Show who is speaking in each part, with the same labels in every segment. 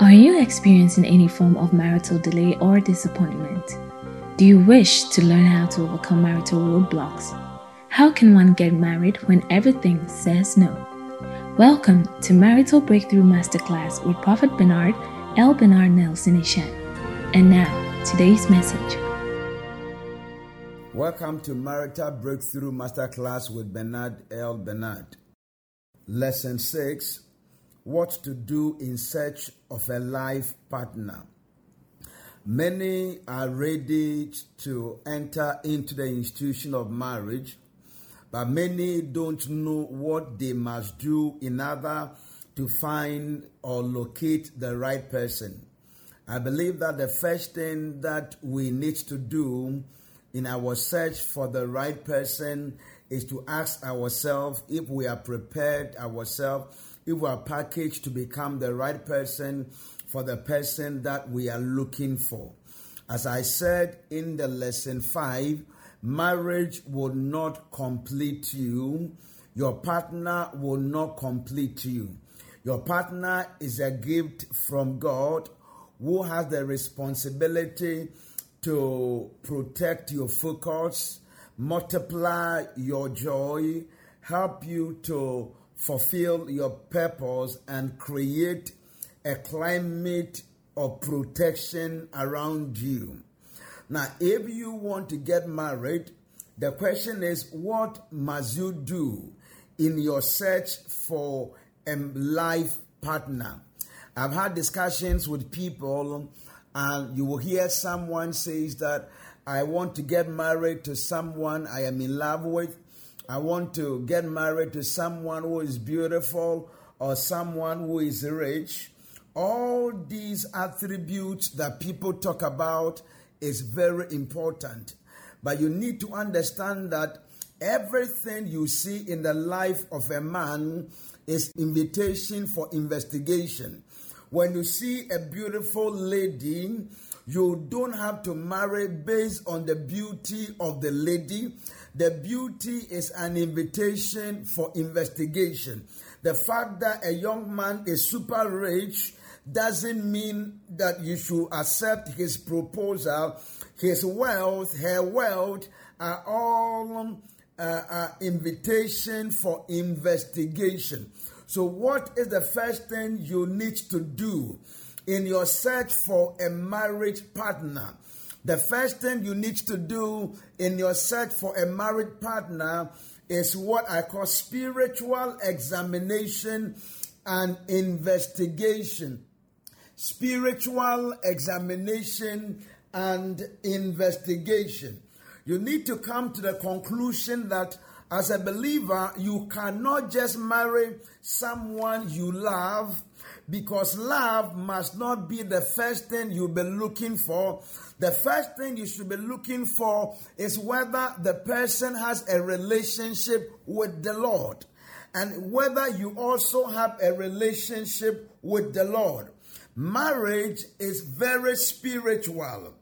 Speaker 1: Are you experiencing any form of marital delay or disappointment? Do you wish to learn how to overcome marital roadblocks? How can one get married when everything says no? Welcome to Marital Breakthrough Masterclass with Prophet Bernard L. Bernard Nelson Eshun. And now, today's message.
Speaker 2: Welcome to Marital Breakthrough Masterclass with Bernard L. Bernard. Lesson 6 What to do in search of a life partner. Many are ready to enter into the institution of marriage, but many don't know what they must do in order to find or locate the right person. I believe that the first thing that we need to do in our search for the right person is to ask ourselves if we are prepared ourselves, if we are packaged to become the right person for the person that we are looking for. As I said in the lesson 5, marriage will not complete you. Your partner will not complete you. Your partner is a gift from God who has the responsibility to protect your focus, multiply your joy, help you to fulfill your purpose, and create a climate of protection around you. Now, if you want to get married, the question is what must you do in your search for a life partner? I've had discussions with people and you will hear someone says that I want to get married to someone I am in love with. I want to get married to someone who is beautiful or someone who is rich. All these attributes that people talk about is very important. But you need to understand that everything you see in the life of a man is invitation for investigation. When you see a beautiful lady, you don't have to marry based on the beauty of the lady. The beauty is an invitation for investigation. The fact that a young man is super rich doesn't mean that you should accept his proposal. His wealth, her wealth are all uh, uh, invitation for investigation. So, what is the first thing you need to do in your search for a marriage partner? The first thing you need to do in your search for a married partner is what I call spiritual examination and investigation. Spiritual examination and investigation. You need to come to the conclusion that as a believer, you cannot just marry someone you love because love must not be the first thing you've been looking for. The first thing you should be looking for is whether the person has a relationship with the Lord and whether you also have a relationship with the Lord. Marriage is very spiritual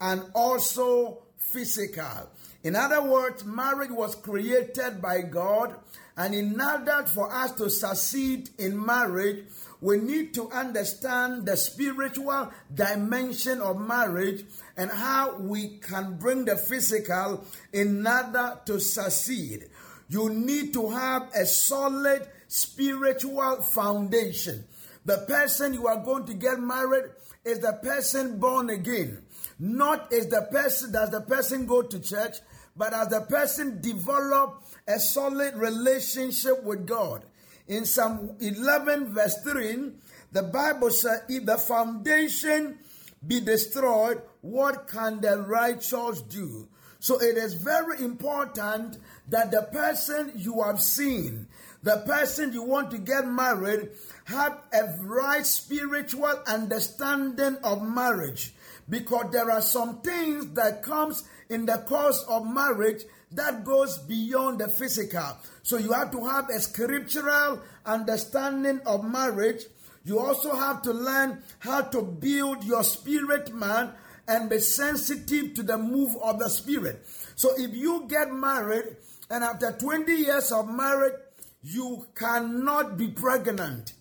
Speaker 2: and also physical. In other words, marriage was created by God, and in order for us to succeed in marriage, we need to understand the spiritual dimension of marriage and how we can bring the physical in order to succeed. You need to have a solid spiritual foundation. The person you are going to get married is the person born again. Not is the person, does the person go to church? But as the person develop a solid relationship with God. In Psalm 11, verse 3, the Bible says, If the foundation be destroyed, what can the righteous do? So it is very important that the person you have seen, the person you want to get married, have a right spiritual understanding of marriage because there are some things that comes in the course of marriage that goes beyond the physical. So you have to have a scriptural understanding of marriage. You also have to learn how to build your spirit man and be sensitive to the move of the spirit. So if you get married and after 20 years of marriage, you cannot be pregnant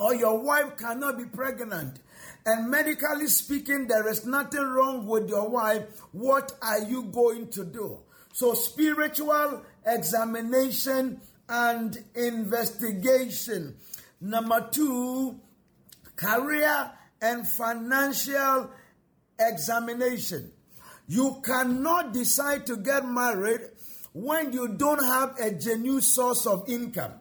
Speaker 2: or your wife cannot be pregnant, and medically speaking, there is nothing wrong with your wife, what are you going to do? So, spiritual examination and investigation. Number two, career and financial examination. You cannot decide to get married when you don't have a genuine source of income.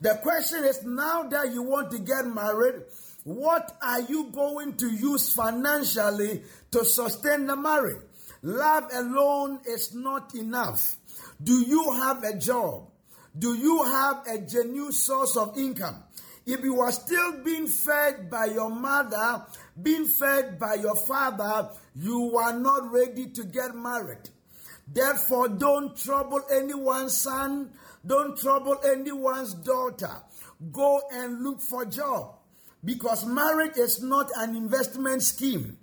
Speaker 2: The question is now that you want to get married, what are you going to use financially to sustain the marriage? Love alone is not enough. Do you have a job? Do you have a genuine source of income? If you are still being fed by your mother, being fed by your father, you are not ready to get married. Therefore, don't trouble anyone's son, don't trouble anyone's daughter. Go and look for job. Because marriage is not an investment scheme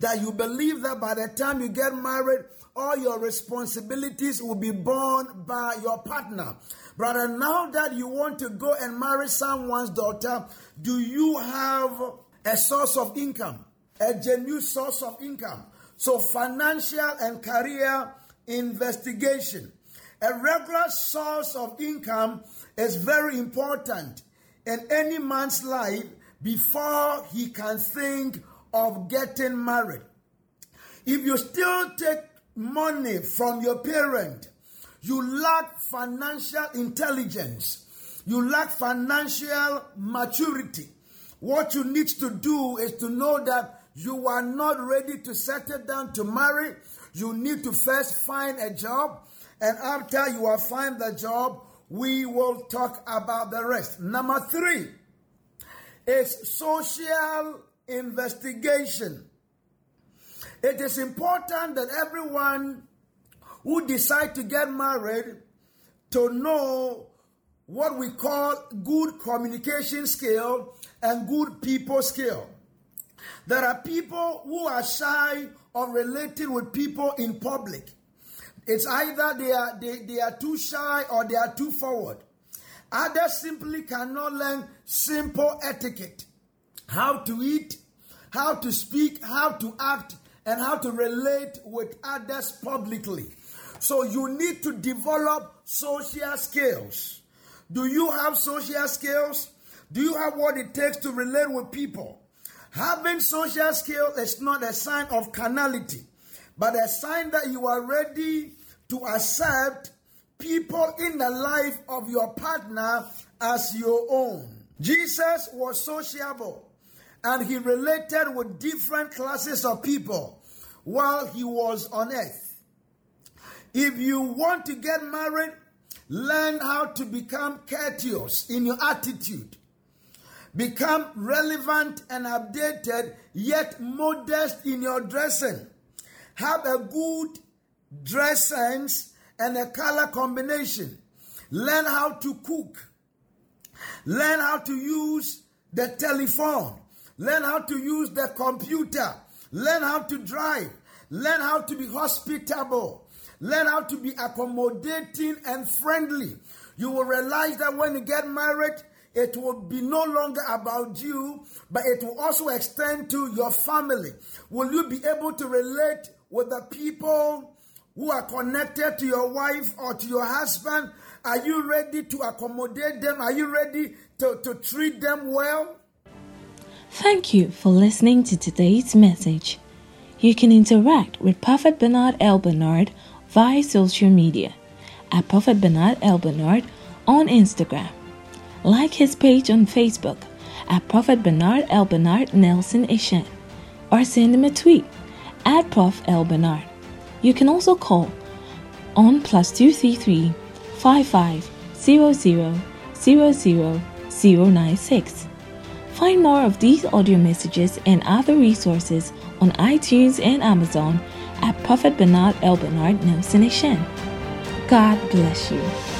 Speaker 2: that you believe that by the time you get married, all your responsibilities will be borne by your partner. Brother, now that you want to go and marry someone's daughter, do you have a source of income? A genuine source of income. So, financial and career investigation. A regular source of income is very important in any man's life before he can think of getting married. If you still take money from your parent, you lack financial intelligence, you lack financial maturity. What you need to do is to know that you are not ready to settle down to marry. You need to first find a job, and after you have find the job, we will talk about the rest. Number three is social investigation. It is important that everyone who decide to get married to know what we call good communication skill and good people skill. There are people who are shy of relating with people in public. It's either they are they, they are too shy or they are too forward. Others simply cannot learn simple etiquette. How to eat, how to speak, how to act, and how to relate with others publicly. So you need to develop social skills. Do you have social skills? Do you have what it takes to relate with people? Having social skills is not a sign of carnality, but a sign that you are ready to accept people in the life of your partner as your own. Jesus was sociable and he related with different classes of people while he was on earth. If you want to get married, learn how to become courteous in your attitude Become relevant and updated, yet modest in your dressing. Have a good dress sense and a color combination. Learn how to cook. Learn how to use the telephone. Learn how to use the computer. Learn how to drive. Learn how to be hospitable. Learn how to be accommodating and friendly. You will realize that when you get married, it will be no longer about you, but it will also extend to your family. Will you be able to relate with the people who are connected to your wife or to your husband? Are you ready to accommodate them? Are you ready to, to treat them well?
Speaker 1: Thank you for listening to today's message. You can interact with Prophet Bernard L. Bernard via social media at Prophet Bernard L. Bernard on Instagram like his page on Facebook at Prophet Bernard L. Bernard Nelson Eshun or send him a tweet at Prof. L. Bernard. You can also call on plus 233 55 096. Find more of these audio messages and other resources on iTunes and Amazon at Prophet Bernard L. Bernard Nelson Eshun. God bless you.